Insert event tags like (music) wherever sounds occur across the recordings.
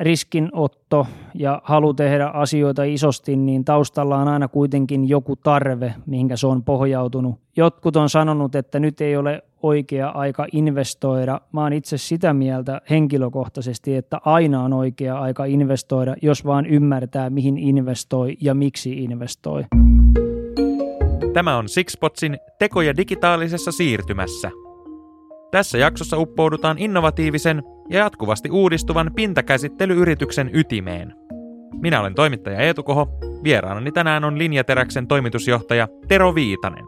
riskinotto ja halu tehdä asioita isosti, niin taustalla on aina kuitenkin joku tarve, mihinkä se on pohjautunut. Jotkut on sanonut, että nyt ei ole oikea aika investoida. Mä oon itse sitä mieltä henkilökohtaisesti, että aina on oikea aika investoida, jos vaan ymmärtää, mihin investoi ja miksi investoi. Tämä on Sixpotsin tekoja digitaalisessa siirtymässä. Tässä jaksossa uppoudutaan innovatiivisen ja jatkuvasti uudistuvan pintakäsittelyyrityksen ytimeen. Minä olen toimittaja Eetu Koho. Vieraanani tänään on Linjateräksen toimitusjohtaja Tero Viitanen.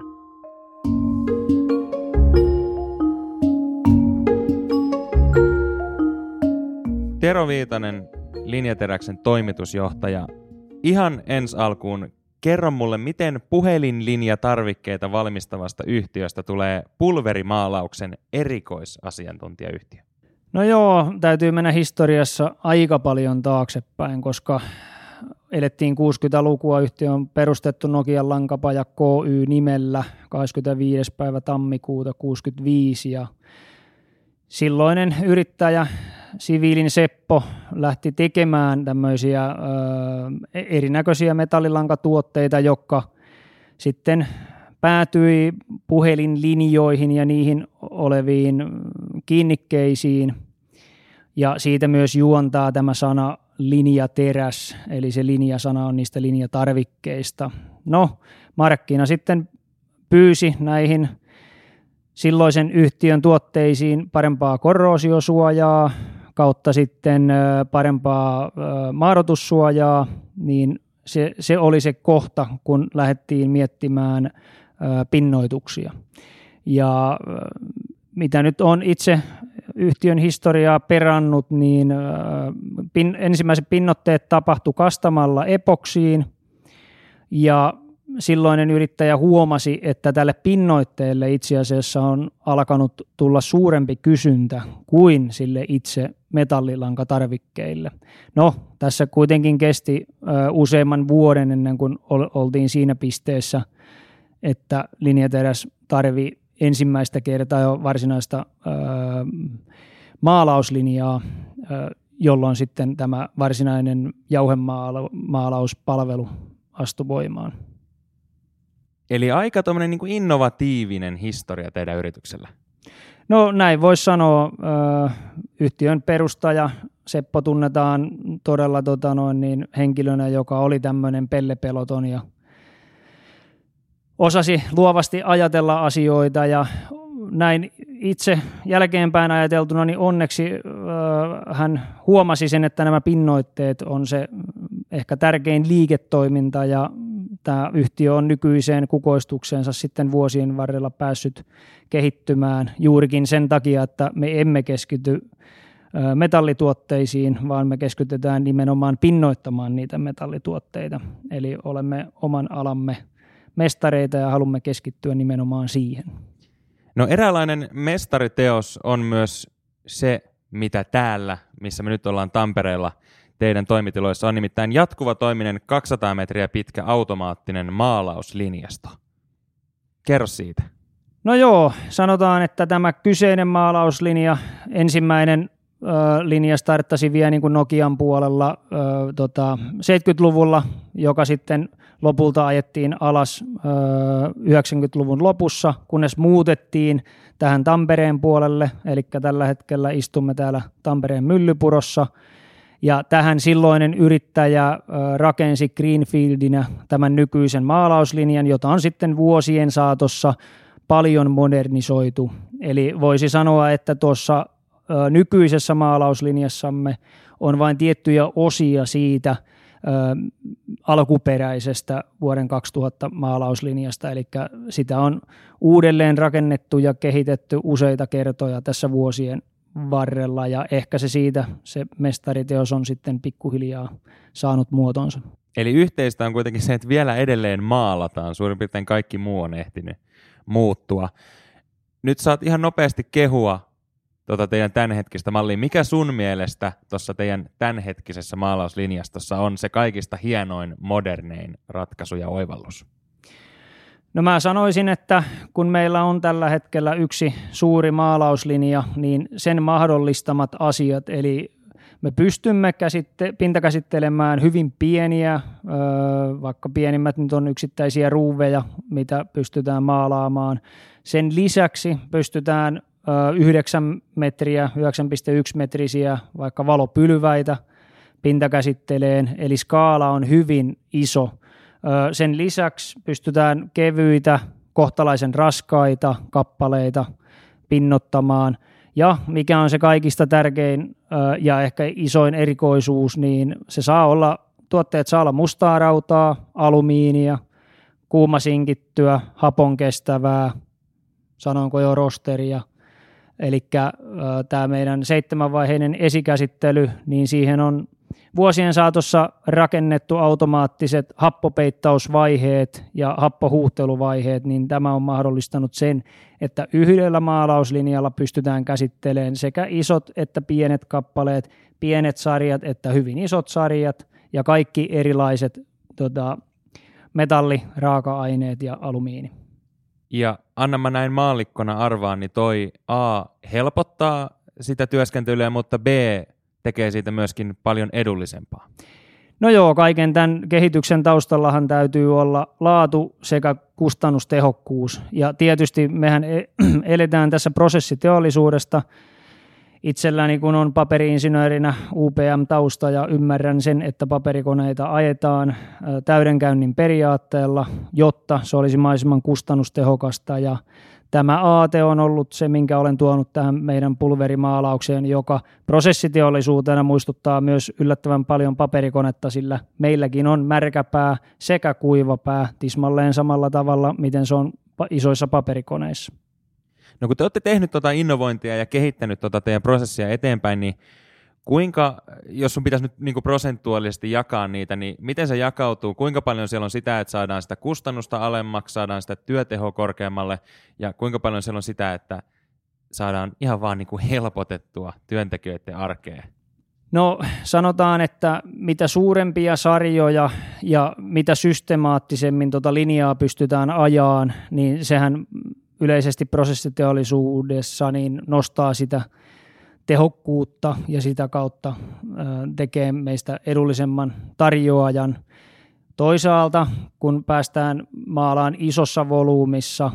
Tero Viitanen, Linjateräksen toimitusjohtaja. Ihan ensi alkuun kerro mulle, miten puhelinlinjatarvikkeita valmistavasta yhtiöstä tulee pulverimaalauksen erikoisasiantuntijayhtiö? No joo, täytyy mennä historiassa aika paljon taaksepäin, koska elettiin 60-lukua, yhtiö on perustettu Nokian lankapaja KY-nimellä 25. päivä tammikuuta 65 ja silloinen yrittäjä siviilin Seppo lähti tekemään tämmöisiä ö, erinäköisiä metallilankatuotteita, jotka sitten päätyi puhelinlinjoihin ja niihin oleviin kiinnikkeisiin. Ja siitä myös juontaa tämä sana linjateräs, eli se linjasana on niistä linjatarvikkeista. No, markkina sitten pyysi näihin silloisen yhtiön tuotteisiin parempaa korroosiosuojaa, kautta sitten parempaa maadotussuojaa, niin se, se oli se kohta, kun lähdettiin miettimään pinnoituksia. Ja mitä nyt on itse yhtiön historiaa perannut, niin pin, ensimmäiset pinnotteet tapahtui kastamalla epoksiin ja silloinen yrittäjä huomasi, että tälle pinnoitteelle itse asiassa on alkanut tulla suurempi kysyntä kuin sille itse metallilankatarvikkeille. No, tässä kuitenkin kesti useamman vuoden ennen kuin oltiin siinä pisteessä, että linjateräs tarvi ensimmäistä kertaa jo varsinaista maalauslinjaa, jolloin sitten tämä varsinainen jauhemaalauspalvelu astui voimaan. Eli aika tuommoinen niin innovatiivinen historia teidän yrityksellä. No näin voisi sanoa. Yhtiön perustaja Seppo tunnetaan todella tota noin, niin henkilönä, joka oli tämmöinen pellepeloton ja osasi luovasti ajatella asioita ja näin itse jälkeenpäin ajateltuna, niin onneksi hän huomasi sen, että nämä pinnoitteet on se ehkä tärkein liiketoiminta ja tämä yhtiö on nykyiseen kukoistukseensa sitten vuosien varrella päässyt kehittymään juurikin sen takia, että me emme keskity metallituotteisiin, vaan me keskitytään nimenomaan pinnoittamaan niitä metallituotteita. Eli olemme oman alamme mestareita ja haluamme keskittyä nimenomaan siihen. No eräänlainen mestariteos on myös se, mitä täällä, missä me nyt ollaan Tampereella teidän toimitiloissa, on nimittäin jatkuva toiminen 200 metriä pitkä automaattinen maalauslinjasto. Kerro siitä. No joo, sanotaan, että tämä kyseinen maalauslinja, ensimmäinen linja starttasi vielä niin kuin Nokian puolella ö, tota, 70-luvulla, joka sitten lopulta ajettiin alas ö, 90-luvun lopussa, kunnes muutettiin tähän Tampereen puolelle, eli tällä hetkellä istumme täällä Tampereen myllypurossa, ja tähän silloinen yrittäjä rakensi Greenfieldinä tämän nykyisen maalauslinjan, jota on sitten vuosien saatossa paljon modernisoitu. Eli voisi sanoa, että tuossa nykyisessä maalauslinjassamme on vain tiettyjä osia siitä alkuperäisestä vuoden 2000 maalauslinjasta, eli sitä on uudelleen rakennettu ja kehitetty useita kertoja tässä vuosien varrella ja ehkä se siitä, se mestariteos on sitten pikkuhiljaa saanut muotonsa. Eli yhteistä on kuitenkin se, että vielä edelleen maalataan, suurin piirtein kaikki muu on ehtinyt muuttua. Nyt saat ihan nopeasti kehua tuota teidän tämänhetkistä mallia. Mikä sun mielestä tuossa teidän tämänhetkisessä maalauslinjastossa on se kaikista hienoin, modernein ratkaisu ja oivallus? No mä sanoisin, että kun meillä on tällä hetkellä yksi suuri maalauslinja, niin sen mahdollistamat asiat, eli Me pystymme käsitte- pintakäsittelemään hyvin pieniä, ö, vaikka pienimmät nyt on yksittäisiä ruuveja, mitä pystytään maalaamaan. Sen lisäksi pystytään ö, 9 metriä, 9,1 metrisiä vaikka valopylväitä pintakäsitteleen, eli skaala on hyvin iso. Sen lisäksi pystytään kevyitä, kohtalaisen raskaita kappaleita pinnottamaan – ja mikä on se kaikista tärkein ja ehkä isoin erikoisuus, niin se saa olla, tuotteet saa olla mustaa rautaa, alumiinia, kuumasinkittyä, hapon kestävää, sanonko jo rosteria. Eli tämä meidän seitsemänvaiheinen esikäsittely, niin siihen on vuosien saatossa rakennettu automaattiset happopeittausvaiheet ja happohuhteluvaiheet, niin tämä on mahdollistanut sen, että yhdellä maalauslinjalla pystytään käsittelemään sekä isot että pienet kappaleet, pienet sarjat että hyvin isot sarjat ja kaikki erilaiset tota, metalliraaka-aineet ja alumiini. Ja anna mä näin maallikkona arvaan, niin toi A helpottaa sitä työskentelyä, mutta B tekee siitä myöskin paljon edullisempaa. No joo, kaiken tämän kehityksen taustallahan täytyy olla laatu sekä kustannustehokkuus. Ja tietysti mehän e- (clears throat) eletään tässä prosessiteollisuudesta. Itselläni kun on paperiinsinöörinä UPM-tausta ja ymmärrän sen, että paperikoneita ajetaan täydenkäynnin periaatteella, jotta se olisi mahdollisimman kustannustehokasta ja Tämä aate on ollut se, minkä olen tuonut tähän meidän pulverimaalaukseen, joka prosessiteollisuutena muistuttaa myös yllättävän paljon paperikonetta, sillä meilläkin on märkäpää sekä kuivapää tismalleen samalla tavalla, miten se on isoissa paperikoneissa. No kun te olette tehnyt tuota innovointia ja kehittänyt tuota teidän prosessia eteenpäin, niin Kuinka, jos sun pitäisi nyt niin kuin prosentuaalisesti jakaa niitä, niin miten se jakautuu? Kuinka paljon siellä on sitä, että saadaan sitä kustannusta alemmaksi, saadaan sitä työtehoa korkeammalle, ja kuinka paljon siellä on sitä, että saadaan ihan vaan niin kuin helpotettua työntekijöiden arkeen? No sanotaan, että mitä suurempia sarjoja ja mitä systemaattisemmin tuota linjaa pystytään ajaan, niin sehän yleisesti prosessiteollisuudessa niin nostaa sitä – tehokkuutta ja sitä kautta tekee meistä edullisemman tarjoajan. Toisaalta, kun päästään maalaan isossa volyymissa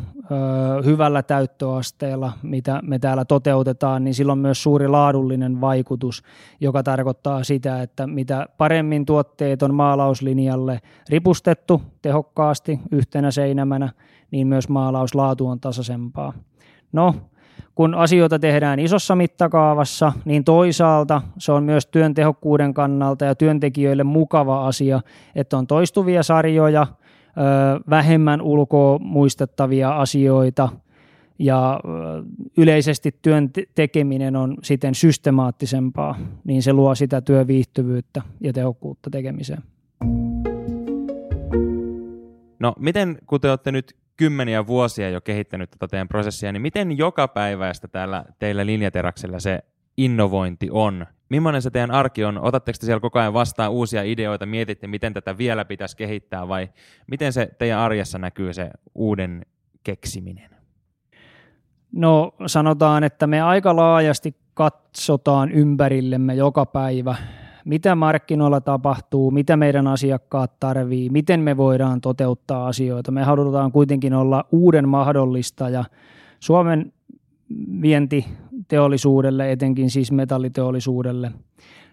hyvällä täyttöasteella, mitä me täällä toteutetaan, niin silloin myös suuri laadullinen vaikutus, joka tarkoittaa sitä, että mitä paremmin tuotteet on maalauslinjalle ripustettu tehokkaasti yhtenä seinämänä, niin myös maalauslaatu on tasaisempaa. No, kun asioita tehdään isossa mittakaavassa, niin toisaalta se on myös työn tehokkuuden kannalta ja työntekijöille mukava asia, että on toistuvia sarjoja, vähemmän ulkoa muistettavia asioita ja yleisesti työn tekeminen on siten systemaattisempaa, niin se luo sitä työviihtyvyyttä ja tehokkuutta tekemiseen. No miten, kun te olette nyt kymmeniä vuosia jo kehittänyt tätä teidän prosessia, niin miten joka päiväistä täällä teillä linjateraksella se innovointi on? Millainen se teidän arki on? Otatteko te siellä koko ajan vastaan uusia ideoita, mietitte, miten tätä vielä pitäisi kehittää vai miten se teidän arjessa näkyy se uuden keksiminen? No sanotaan, että me aika laajasti katsotaan ympärillemme joka päivä mitä markkinoilla tapahtuu, mitä meidän asiakkaat tarvii, miten me voidaan toteuttaa asioita. Me halutaan kuitenkin olla uuden mahdollista ja Suomen vientiteollisuudelle, etenkin siis metalliteollisuudelle.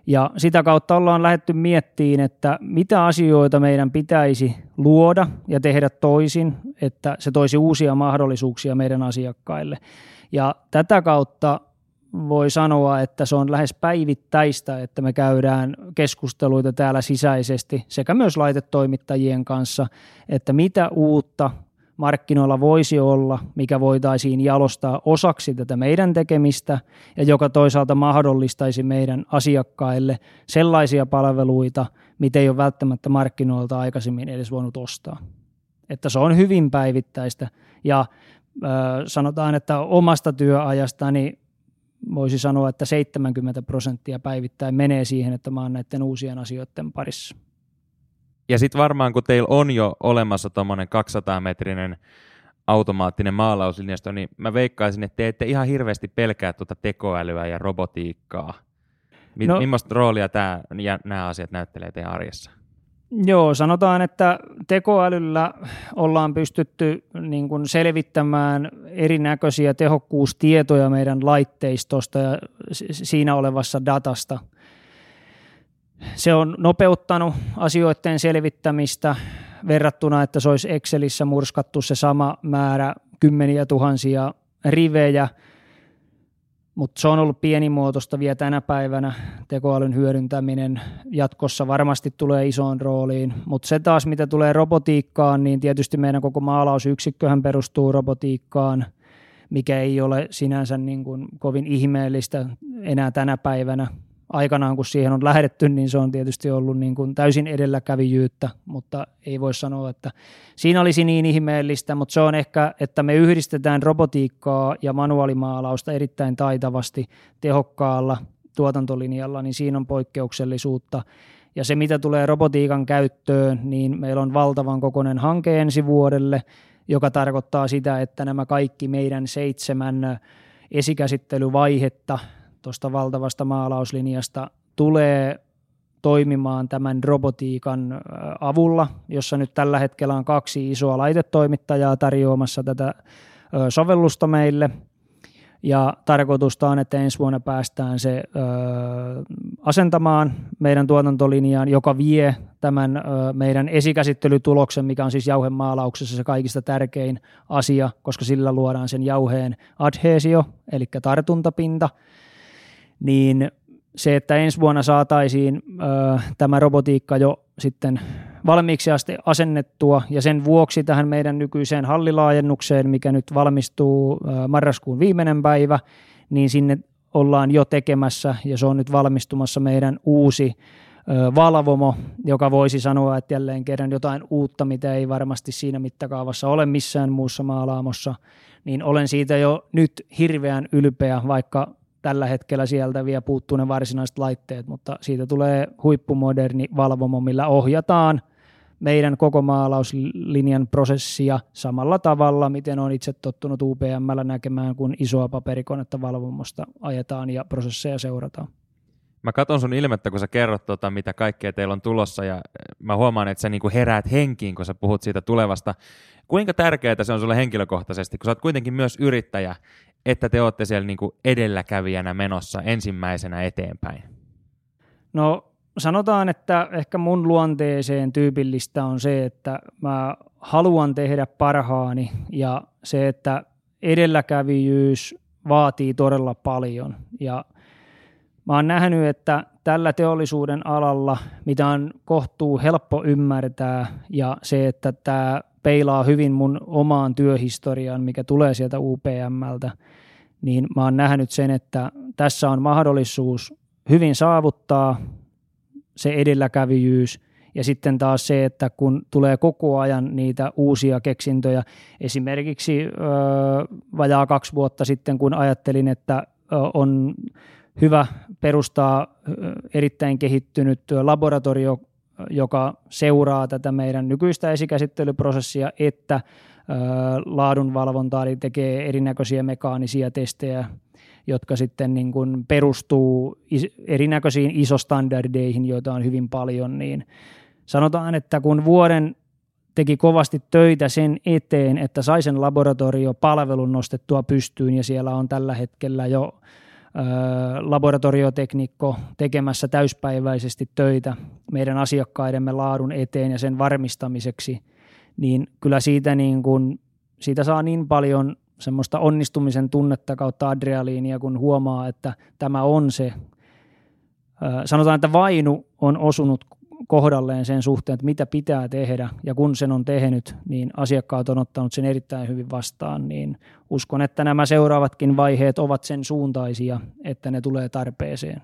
Ja sitä kautta ollaan lähdetty miettiin, että mitä asioita meidän pitäisi luoda ja tehdä toisin, että se toisi uusia mahdollisuuksia meidän asiakkaille. Ja tätä kautta voi sanoa, että se on lähes päivittäistä, että me käydään keskusteluita täällä sisäisesti sekä myös laitetoimittajien kanssa, että mitä uutta markkinoilla voisi olla, mikä voitaisiin jalostaa osaksi tätä meidän tekemistä ja joka toisaalta mahdollistaisi meidän asiakkaille sellaisia palveluita, mitä ei ole välttämättä markkinoilta aikaisemmin edes voinut ostaa. Että se on hyvin päivittäistä ja sanotaan, että omasta työajastani voisi sanoa, että 70 prosenttia päivittäin menee siihen, että mä oon näiden uusien asioiden parissa. Ja sitten varmaan, kun teillä on jo olemassa tuommoinen 200-metrinen automaattinen maalauslinjasto, niin mä veikkaisin, että te ette ihan hirveästi pelkää tuota tekoälyä ja robotiikkaa. Mi- no, millaista roolia tämä ja nämä asiat näyttelee teidän arjessa? Joo, sanotaan, että tekoälyllä ollaan pystytty niin kuin selvittämään erinäköisiä tehokkuustietoja meidän laitteistosta ja siinä olevassa datasta. Se on nopeuttanut asioiden selvittämistä verrattuna, että se olisi Excelissä murskattu se sama määrä kymmeniä tuhansia rivejä – mutta se on ollut pienimuotoista vielä tänä päivänä. Tekoälyn hyödyntäminen jatkossa varmasti tulee isoon rooliin, mutta se taas mitä tulee robotiikkaan, niin tietysti meidän koko maalausyksikköhän perustuu robotiikkaan, mikä ei ole sinänsä niin kuin kovin ihmeellistä enää tänä päivänä aikanaan, kun siihen on lähdetty, niin se on tietysti ollut niin kuin täysin edelläkävijyyttä, mutta ei voi sanoa, että siinä olisi niin ihmeellistä, mutta se on ehkä, että me yhdistetään robotiikkaa ja manuaalimaalausta erittäin taitavasti tehokkaalla tuotantolinjalla, niin siinä on poikkeuksellisuutta. Ja se, mitä tulee robotiikan käyttöön, niin meillä on valtavan kokoinen hanke ensi vuodelle, joka tarkoittaa sitä, että nämä kaikki meidän seitsemän esikäsittelyvaihetta tuosta valtavasta maalauslinjasta tulee toimimaan tämän robotiikan avulla, jossa nyt tällä hetkellä on kaksi isoa laitetoimittajaa tarjoamassa tätä sovellusta meille. Ja tarkoitusta on, että ensi vuonna päästään se ö, asentamaan meidän tuotantolinjaan, joka vie tämän ö, meidän esikäsittelytuloksen, mikä on siis jauhemaalauksessa se kaikista tärkein asia, koska sillä luodaan sen jauheen adhesio, eli tartuntapinta – niin se, että ensi vuonna saataisiin ö, tämä robotiikka jo sitten valmiiksi asti asennettua ja sen vuoksi tähän meidän nykyiseen hallilaajennukseen, mikä nyt valmistuu ö, marraskuun viimeinen päivä, niin sinne ollaan jo tekemässä ja se on nyt valmistumassa meidän uusi ö, valvomo, joka voisi sanoa, että jälleen kerran jotain uutta, mitä ei varmasti siinä mittakaavassa ole missään muussa maalaamossa, niin olen siitä jo nyt hirveän ylpeä, vaikka tällä hetkellä sieltä vielä puuttuu ne varsinaiset laitteet, mutta siitä tulee huippumoderni valvomo, millä ohjataan meidän koko maalauslinjan prosessia samalla tavalla, miten on itse tottunut UPMllä näkemään, kun isoa paperikonetta valvomosta ajetaan ja prosesseja seurataan. Mä katson sun ilmettä, kun sä kerrot, tota, mitä kaikkea teillä on tulossa, ja mä huomaan, että sä niinku heräät henkiin, kun sä puhut siitä tulevasta. Kuinka tärkeää se on sulle henkilökohtaisesti, kun sä oot kuitenkin myös yrittäjä, että te olette siellä niin kuin edelläkävijänä menossa ensimmäisenä eteenpäin? No sanotaan, että ehkä mun luonteeseen tyypillistä on se, että mä haluan tehdä parhaani ja se, että edelläkävijyys vaatii todella paljon ja mä oon nähnyt, että tällä teollisuuden alalla, mitä on kohtuu helppo ymmärtää ja se, että tämä peilaa hyvin mun omaan työhistoriaan, mikä tulee sieltä UPMltä, niin mä oon nähnyt sen, että tässä on mahdollisuus hyvin saavuttaa se edelläkävijyys ja sitten taas se, että kun tulee koko ajan niitä uusia keksintöjä, esimerkiksi ö, vajaa kaksi vuotta sitten, kun ajattelin, että on hyvä perustaa erittäin kehittynyt laboratorio joka seuraa tätä meidän nykyistä esikäsittelyprosessia, että laadunvalvontaa, eli tekee erinäköisiä mekaanisia testejä, jotka sitten niin kuin perustuu erinäköisiin isostandardeihin, joita on hyvin paljon, niin sanotaan, että kun vuoden teki kovasti töitä sen eteen, että sai sen laboratoriopalvelun nostettua pystyyn ja siellä on tällä hetkellä jo laboratorioteknikko tekemässä täyspäiväisesti töitä meidän asiakkaidemme laadun eteen ja sen varmistamiseksi, niin kyllä siitä, niin kuin, siitä saa niin paljon semmoista onnistumisen tunnetta kautta adrealiinia, kun huomaa, että tämä on se, sanotaan, että vainu on osunut kohdalleen sen suhteen, että mitä pitää tehdä, ja kun sen on tehnyt, niin asiakkaat on ottanut sen erittäin hyvin vastaan, niin uskon, että nämä seuraavatkin vaiheet ovat sen suuntaisia, että ne tulee tarpeeseen.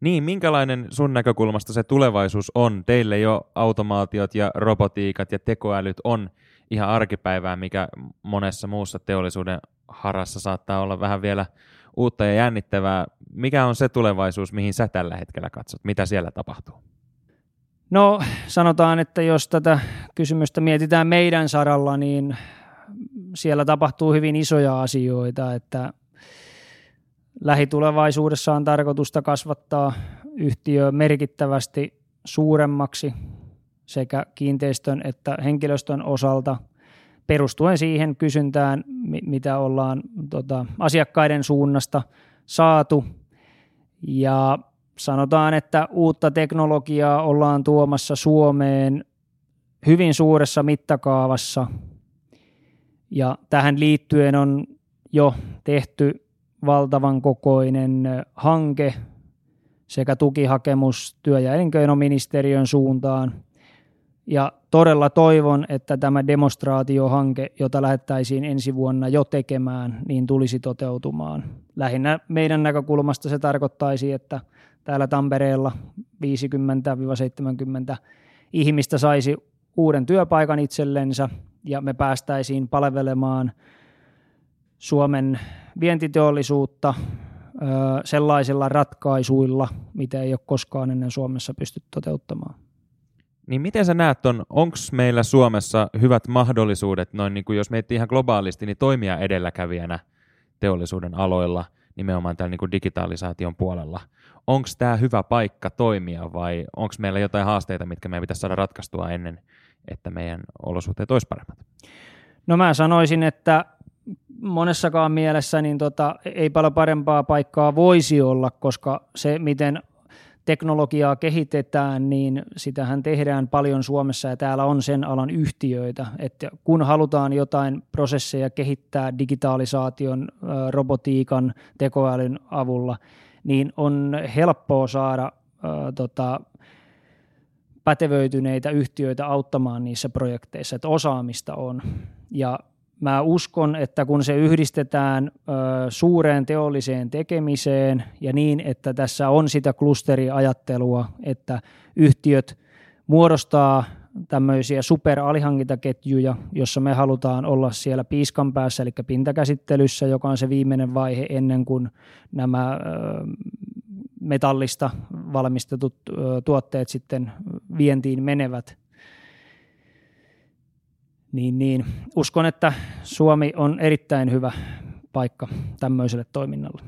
Niin, minkälainen sun näkökulmasta se tulevaisuus on? Teille jo automaatiot ja robotiikat ja tekoälyt on ihan arkipäivää, mikä monessa muussa teollisuuden harassa saattaa olla vähän vielä uutta ja jännittävää. Mikä on se tulevaisuus, mihin sä tällä hetkellä katsot? Mitä siellä tapahtuu? No sanotaan, että jos tätä kysymystä mietitään meidän saralla, niin siellä tapahtuu hyvin isoja asioita, että Lähitulevaisuudessa on tarkoitusta kasvattaa yhtiö merkittävästi suuremmaksi sekä kiinteistön että henkilöstön osalta perustuen siihen kysyntään, mitä ollaan tota, asiakkaiden suunnasta saatu. Ja sanotaan, että uutta teknologiaa ollaan tuomassa Suomeen hyvin suuressa mittakaavassa. Ja tähän liittyen on jo tehty valtavan kokoinen hanke sekä tukihakemus työ- ja elinkeinoministeriön suuntaan. Ja todella toivon, että tämä demonstraatiohanke, jota lähettäisiin ensi vuonna jo tekemään, niin tulisi toteutumaan. Lähinnä meidän näkökulmasta se tarkoittaisi, että täällä Tampereella 50-70 ihmistä saisi uuden työpaikan itsellensä ja me päästäisiin palvelemaan Suomen vientiteollisuutta sellaisilla ratkaisuilla, mitä ei ole koskaan ennen Suomessa pystytty toteuttamaan. Niin miten sä näet on, onko meillä Suomessa hyvät mahdollisuudet, noin niin kuin jos miettii ihan globaalisti, niin toimia edelläkävijänä teollisuuden aloilla, nimenomaan tällä niin digitalisaation puolella. Onko tämä hyvä paikka toimia vai onko meillä jotain haasteita, mitkä meidän pitäisi saada ratkaistua ennen, että meidän olosuhteet olisi paremmat? No mä sanoisin, että monessakaan mielessä niin tota, ei paljon parempaa paikkaa voisi olla, koska se, miten teknologiaa kehitetään, niin sitähän tehdään paljon Suomessa ja täällä on sen alan yhtiöitä, että kun halutaan jotain prosesseja kehittää digitalisaation, robotiikan, tekoälyn avulla, niin on helppoa saada ää, tota, pätevöityneitä yhtiöitä auttamaan niissä projekteissa, että osaamista on. Ja Mä uskon, että kun se yhdistetään suureen teolliseen tekemiseen ja niin, että tässä on sitä klusteriajattelua, että yhtiöt muodostaa tämmöisiä superalihankintaketjuja, jossa me halutaan olla siellä piiskan päässä, eli pintakäsittelyssä, joka on se viimeinen vaihe ennen kuin nämä metallista valmistetut tuotteet sitten vientiin menevät niin, niin uskon, että Suomi on erittäin hyvä paikka tämmöiselle toiminnalle.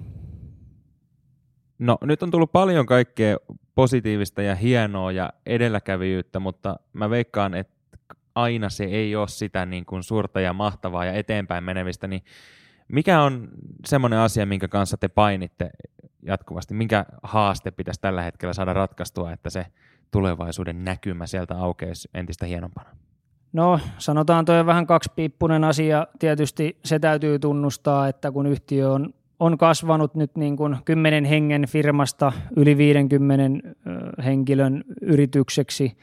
No nyt on tullut paljon kaikkea positiivista ja hienoa ja edelläkävijyyttä, mutta mä veikkaan, että aina se ei ole sitä niin kuin suurta ja mahtavaa ja eteenpäin menevistä, niin mikä on semmoinen asia, minkä kanssa te painitte jatkuvasti? Minkä haaste pitäisi tällä hetkellä saada ratkaistua, että se tulevaisuuden näkymä sieltä aukeisi entistä hienompana? No sanotaan tuo vähän kaksipiippunen asia. Tietysti se täytyy tunnustaa, että kun yhtiö on, on kasvanut nyt niin kuin 10 hengen firmasta yli 50 henkilön yritykseksi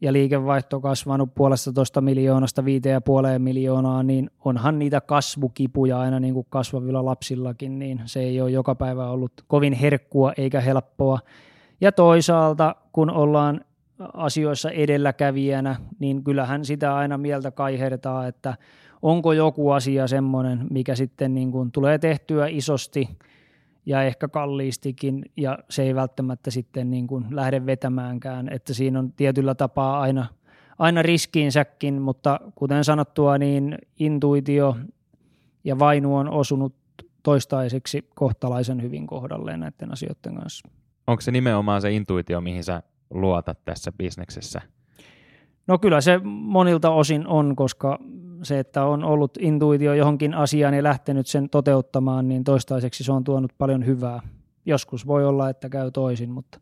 ja liikevaihto kasvanut puolesta toista miljoonasta viiteen ja puoleen miljoonaa, niin onhan niitä kasvukipuja aina niin kuin kasvavilla lapsillakin, niin se ei ole joka päivä ollut kovin herkkua eikä helppoa. Ja toisaalta, kun ollaan asioissa edelläkävijänä, niin kyllähän sitä aina mieltä kaihertaa, että onko joku asia semmoinen, mikä sitten niin kuin tulee tehtyä isosti ja ehkä kalliistikin, ja se ei välttämättä sitten niin kuin lähde vetämäänkään, että siinä on tietyllä tapaa aina, aina riskiinsäkin, mutta kuten sanottua, niin intuitio ja vainu on osunut toistaiseksi kohtalaisen hyvin kohdalleen näiden asioiden kanssa. Onko se nimenomaan se intuitio, mihin sä luotat tässä bisneksessä? No kyllä se monilta osin on, koska se, että on ollut intuitio johonkin asiaan ja lähtenyt sen toteuttamaan, niin toistaiseksi se on tuonut paljon hyvää. Joskus voi olla, että käy toisin, mutta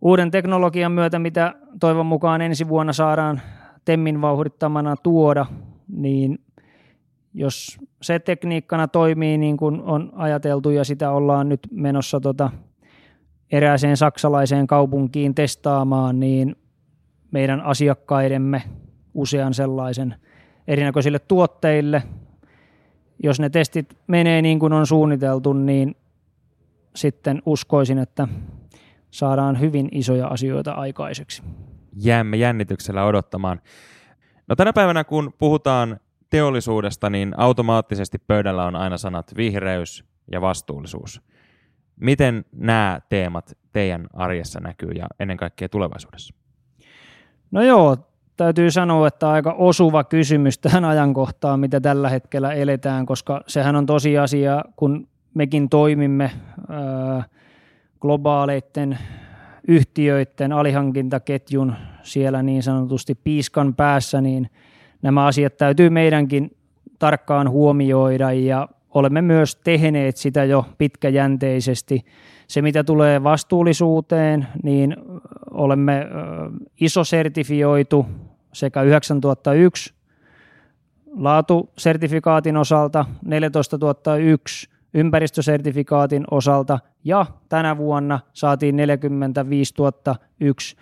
uuden teknologian myötä, mitä toivon mukaan ensi vuonna saadaan Temmin vauhdittamana tuoda, niin jos se tekniikkana toimii niin kuin on ajateltu ja sitä ollaan nyt menossa tota erääseen saksalaiseen kaupunkiin testaamaan, niin meidän asiakkaidemme usean sellaisen erinäköisille tuotteille, jos ne testit menee niin kuin on suunniteltu, niin sitten uskoisin, että saadaan hyvin isoja asioita aikaiseksi. Jäämme jännityksellä odottamaan. No tänä päivänä kun puhutaan teollisuudesta, niin automaattisesti pöydällä on aina sanat vihreys ja vastuullisuus. Miten nämä teemat teidän arjessa näkyy ja ennen kaikkea tulevaisuudessa? No joo, täytyy sanoa, että aika osuva kysymys tähän ajankohtaan, mitä tällä hetkellä eletään, koska sehän on tosiasia, kun mekin toimimme globaaleiden yhtiöiden alihankintaketjun siellä niin sanotusti piiskan päässä, niin nämä asiat täytyy meidänkin tarkkaan huomioida ja olemme myös tehneet sitä jo pitkäjänteisesti. Se, mitä tulee vastuullisuuteen, niin olemme iso sertifioitu sekä 9001 laatusertifikaatin osalta, 14001 ympäristösertifikaatin osalta ja tänä vuonna saatiin 45 001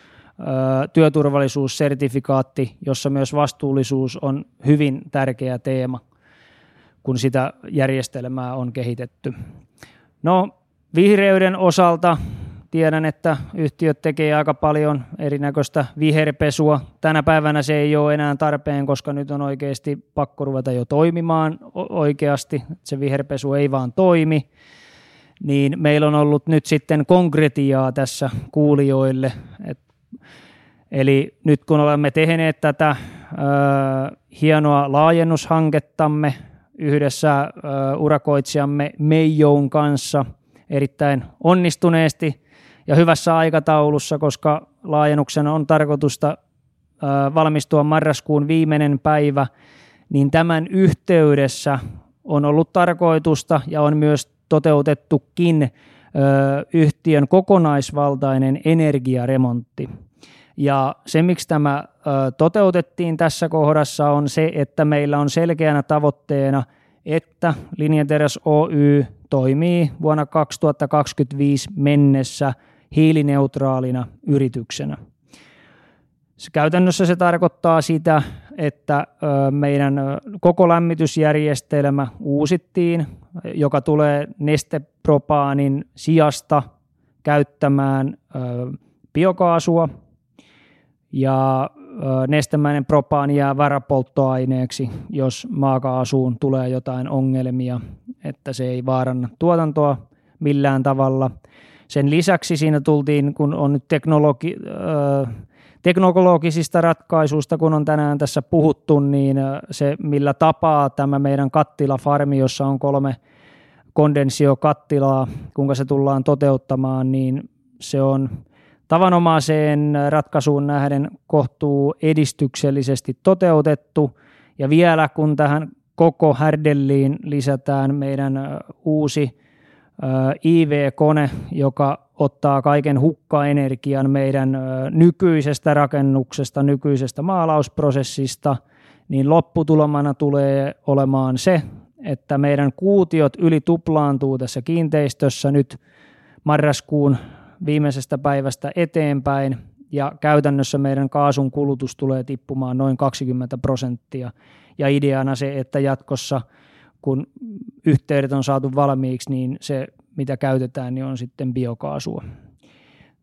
työturvallisuussertifikaatti, jossa myös vastuullisuus on hyvin tärkeä teema, kun sitä järjestelmää on kehitetty. No, vihreyden osalta tiedän, että yhtiöt tekee aika paljon erinäköistä viherpesua. Tänä päivänä se ei ole enää tarpeen, koska nyt on oikeasti pakko ruveta jo toimimaan oikeasti. Se viherpesu ei vaan toimi. Niin meillä on ollut nyt sitten konkretiaa tässä kuulijoille. Et, eli nyt kun olemme tehneet tätä ö, hienoa laajennushankettamme yhdessä urakoitsijamme Meijoun kanssa erittäin onnistuneesti – ja hyvässä aikataulussa, koska laajennuksen on tarkoitusta valmistua marraskuun viimeinen päivä, niin tämän yhteydessä on ollut tarkoitusta ja on myös toteutettukin yhtiön kokonaisvaltainen energiaremontti. Ja se, miksi tämä toteutettiin tässä kohdassa, on se, että meillä on selkeänä tavoitteena, että Linjateräs Oy toimii vuonna 2025 mennessä – hiilineutraalina yrityksenä. Se käytännössä se tarkoittaa sitä, että meidän koko lämmitysjärjestelmä uusittiin, joka tulee nestepropaanin sijasta käyttämään biokaasua ja nestemäinen propaani jää varapolttoaineeksi, jos maakaasuun tulee jotain ongelmia, että se ei vaaranna tuotantoa millään tavalla – sen lisäksi siinä tultiin, kun on nyt teknologi, teknologisista ratkaisuista, kun on tänään tässä puhuttu, niin se millä tapaa tämä meidän kattilafarmi, jossa on kolme kondensio-kattilaa, kuinka se tullaan toteuttamaan, niin se on tavanomaiseen ratkaisuun nähden kohtuu edistyksellisesti toteutettu. Ja vielä kun tähän koko härdelliin lisätään meidän uusi IV-kone, joka ottaa kaiken hukkaenergian meidän nykyisestä rakennuksesta, nykyisestä maalausprosessista, niin lopputulomana tulee olemaan se, että meidän kuutiot yli tuplaantuu tässä kiinteistössä nyt marraskuun viimeisestä päivästä eteenpäin, ja käytännössä meidän kaasun kulutus tulee tippumaan noin 20 prosenttia. Ja ideana se, että jatkossa – kun yhteydet on saatu valmiiksi, niin se mitä käytetään niin on sitten biokaasua.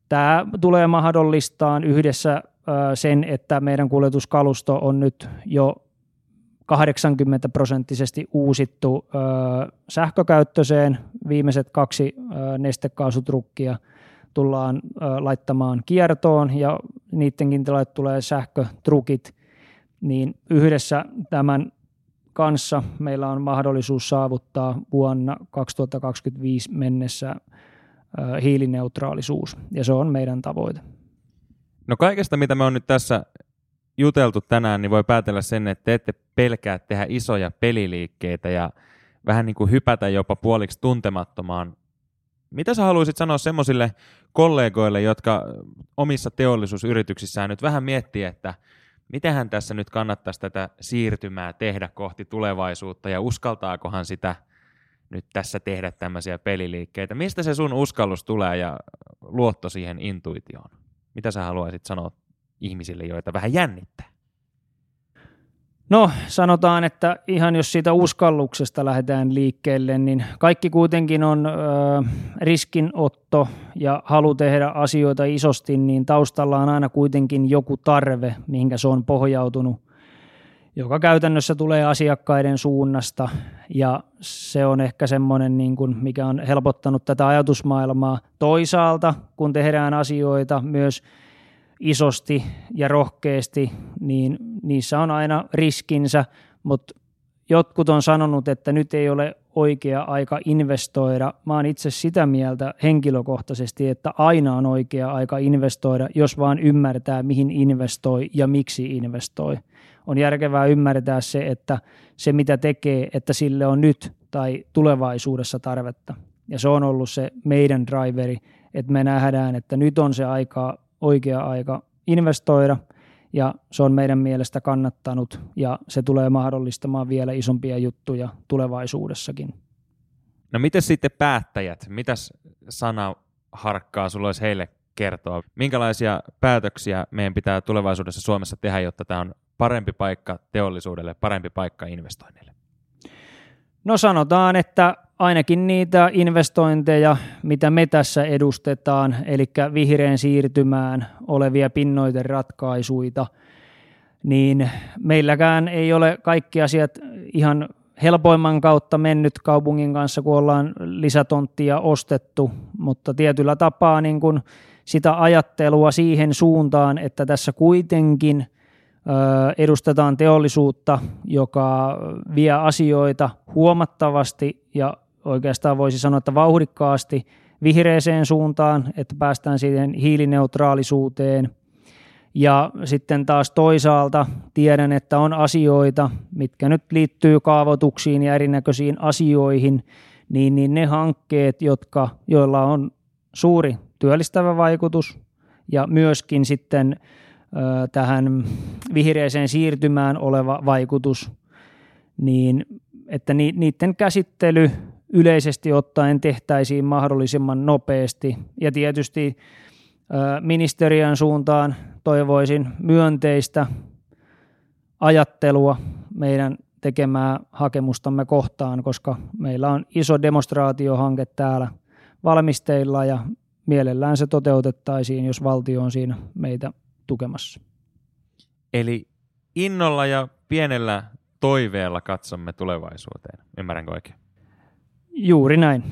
Tämä tulee mahdollistaan yhdessä sen, että meidän kuljetuskalusto on nyt jo 80 prosenttisesti uusittu sähkökäyttöiseen. Viimeiset kaksi nestekaasutrukkia tullaan laittamaan kiertoon ja niidenkin tilalle tulee sähkötrukit, niin yhdessä tämän kanssa meillä on mahdollisuus saavuttaa vuonna 2025 mennessä hiilineutraalisuus, ja se on meidän tavoite. No kaikesta, mitä me on nyt tässä juteltu tänään, niin voi päätellä sen, että te ette pelkää tehdä isoja peliliikkeitä ja vähän niin kuin hypätä jopa puoliksi tuntemattomaan. Mitä sä haluaisit sanoa semmoisille kollegoille, jotka omissa teollisuusyrityksissään nyt vähän miettii, että – mitenhän tässä nyt kannattaisi tätä siirtymää tehdä kohti tulevaisuutta ja uskaltaakohan sitä nyt tässä tehdä tämmöisiä peliliikkeitä? Mistä se sun uskallus tulee ja luotto siihen intuitioon? Mitä sä haluaisit sanoa ihmisille, joita vähän jännittää? No sanotaan, että ihan jos siitä uskalluksesta lähdetään liikkeelle, niin kaikki kuitenkin on ö, riskinotto ja halu tehdä asioita isosti, niin taustalla on aina kuitenkin joku tarve, mihinkä se on pohjautunut, joka käytännössä tulee asiakkaiden suunnasta ja se on ehkä semmoinen, niin kuin, mikä on helpottanut tätä ajatusmaailmaa. Toisaalta, kun tehdään asioita myös – isosti ja rohkeasti, niin niissä on aina riskinsä, mutta jotkut on sanonut, että nyt ei ole oikea aika investoida. Mä oon itse sitä mieltä henkilökohtaisesti, että aina on oikea aika investoida, jos vaan ymmärtää, mihin investoi ja miksi investoi. On järkevää ymmärtää se, että se mitä tekee, että sille on nyt tai tulevaisuudessa tarvetta. Ja se on ollut se meidän driveri, että me nähdään, että nyt on se aika, oikea aika investoida – ja se on meidän mielestä kannattanut ja se tulee mahdollistamaan vielä isompia juttuja tulevaisuudessakin. No miten sitten päättäjät? Mitäs sana harkkaa sulla olisi heille kertoa? Minkälaisia päätöksiä meidän pitää tulevaisuudessa Suomessa tehdä, jotta tämä on parempi paikka teollisuudelle, parempi paikka investoinnille? No sanotaan, että ainakin niitä investointeja, mitä me tässä edustetaan, eli vihreän siirtymään olevia pinnoiteratkaisuja, niin meilläkään ei ole kaikki asiat ihan helpoimman kautta mennyt kaupungin kanssa, kun ollaan lisätonttia ostettu, mutta tietyllä tapaa niin kuin sitä ajattelua siihen suuntaan, että tässä kuitenkin – edustetaan teollisuutta, joka vie asioita huomattavasti ja oikeastaan voisi sanoa, että vauhdikkaasti vihreeseen suuntaan, että päästään siihen hiilineutraalisuuteen. Ja sitten taas toisaalta tiedän, että on asioita, mitkä nyt liittyy kaavoituksiin ja erinäköisiin asioihin, niin, niin ne hankkeet, jotka, joilla on suuri työllistävä vaikutus ja myöskin sitten tähän vihreäseen siirtymään oleva vaikutus, niin että niiden käsittely yleisesti ottaen tehtäisiin mahdollisimman nopeasti. Ja tietysti ministeriön suuntaan toivoisin myönteistä ajattelua meidän tekemää hakemustamme kohtaan, koska meillä on iso demonstraatiohanke täällä valmisteilla ja mielellään se toteutettaisiin, jos valtio on siinä meitä tukemassa. Eli innolla ja pienellä toiveella katsomme tulevaisuuteen. Ymmärränkö oikein? Juuri näin.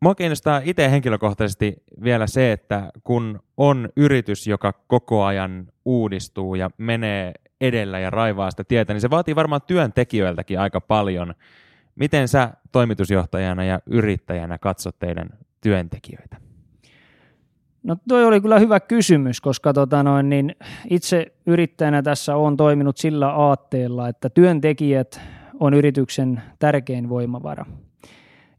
Mua kiinnostaa itse henkilökohtaisesti vielä se, että kun on yritys, joka koko ajan uudistuu ja menee edellä ja raivaa sitä tietä, niin se vaatii varmaan työntekijöiltäkin aika paljon. Miten sä toimitusjohtajana ja yrittäjänä katsot teidän työntekijöitä? No toi oli kyllä hyvä kysymys, koska tota noin, niin itse yrittäjänä tässä on toiminut sillä aatteella, että työntekijät on yrityksen tärkein voimavara.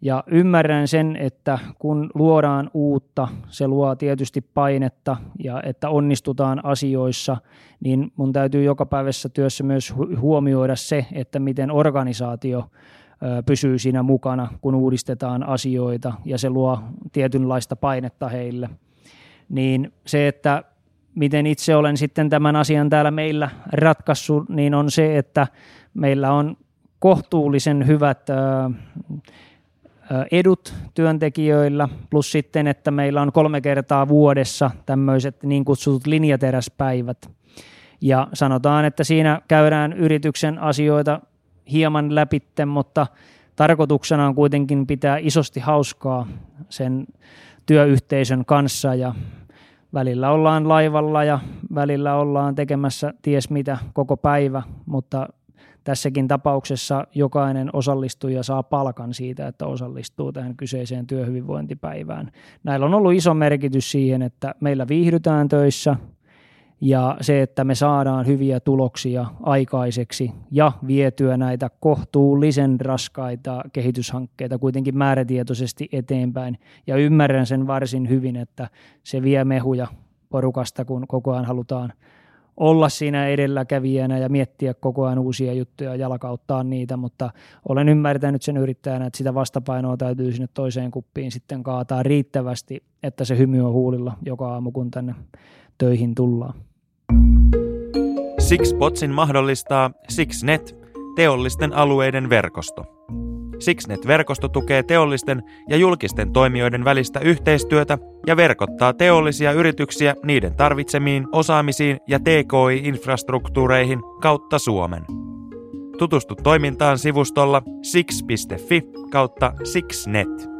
Ja ymmärrän sen, että kun luodaan uutta, se luo tietysti painetta ja että onnistutaan asioissa, niin mun täytyy joka päivässä työssä myös huomioida se, että miten organisaatio pysyy siinä mukana, kun uudistetaan asioita ja se luo tietynlaista painetta heille – niin se, että miten itse olen sitten tämän asian täällä meillä ratkaissut, niin on se, että meillä on kohtuullisen hyvät edut työntekijöillä, plus sitten, että meillä on kolme kertaa vuodessa tämmöiset niin kutsutut linjateräspäivät. Ja sanotaan, että siinä käydään yrityksen asioita hieman läpitte, mutta tarkoituksena on kuitenkin pitää isosti hauskaa sen työyhteisön kanssa ja välillä ollaan laivalla ja välillä ollaan tekemässä ties mitä koko päivä, mutta tässäkin tapauksessa jokainen osallistuja saa palkan siitä, että osallistuu tähän kyseiseen työhyvinvointipäivään. Näillä on ollut iso merkitys siihen, että meillä viihdytään töissä – ja se, että me saadaan hyviä tuloksia aikaiseksi ja vietyä näitä kohtuullisen raskaita kehityshankkeita kuitenkin määrätietoisesti eteenpäin. Ja ymmärrän sen varsin hyvin, että se vie mehuja porukasta, kun koko ajan halutaan olla siinä edelläkävijänä ja miettiä koko ajan uusia juttuja ja jalkauttaa niitä, mutta olen ymmärtänyt sen yrittäjänä, että sitä vastapainoa täytyy sinne toiseen kuppiin sitten kaataa riittävästi, että se hymy on huulilla joka aamu, kun tänne töihin tullaan. Sixpotsin mahdollistaa Sixnet, teollisten alueiden verkosto. Sixnet-verkosto tukee teollisten ja julkisten toimijoiden välistä yhteistyötä ja verkottaa teollisia yrityksiä niiden tarvitsemiin osaamisiin ja TKI-infrastruktuureihin kautta Suomen. Tutustu toimintaan sivustolla six.fi kautta sixnet.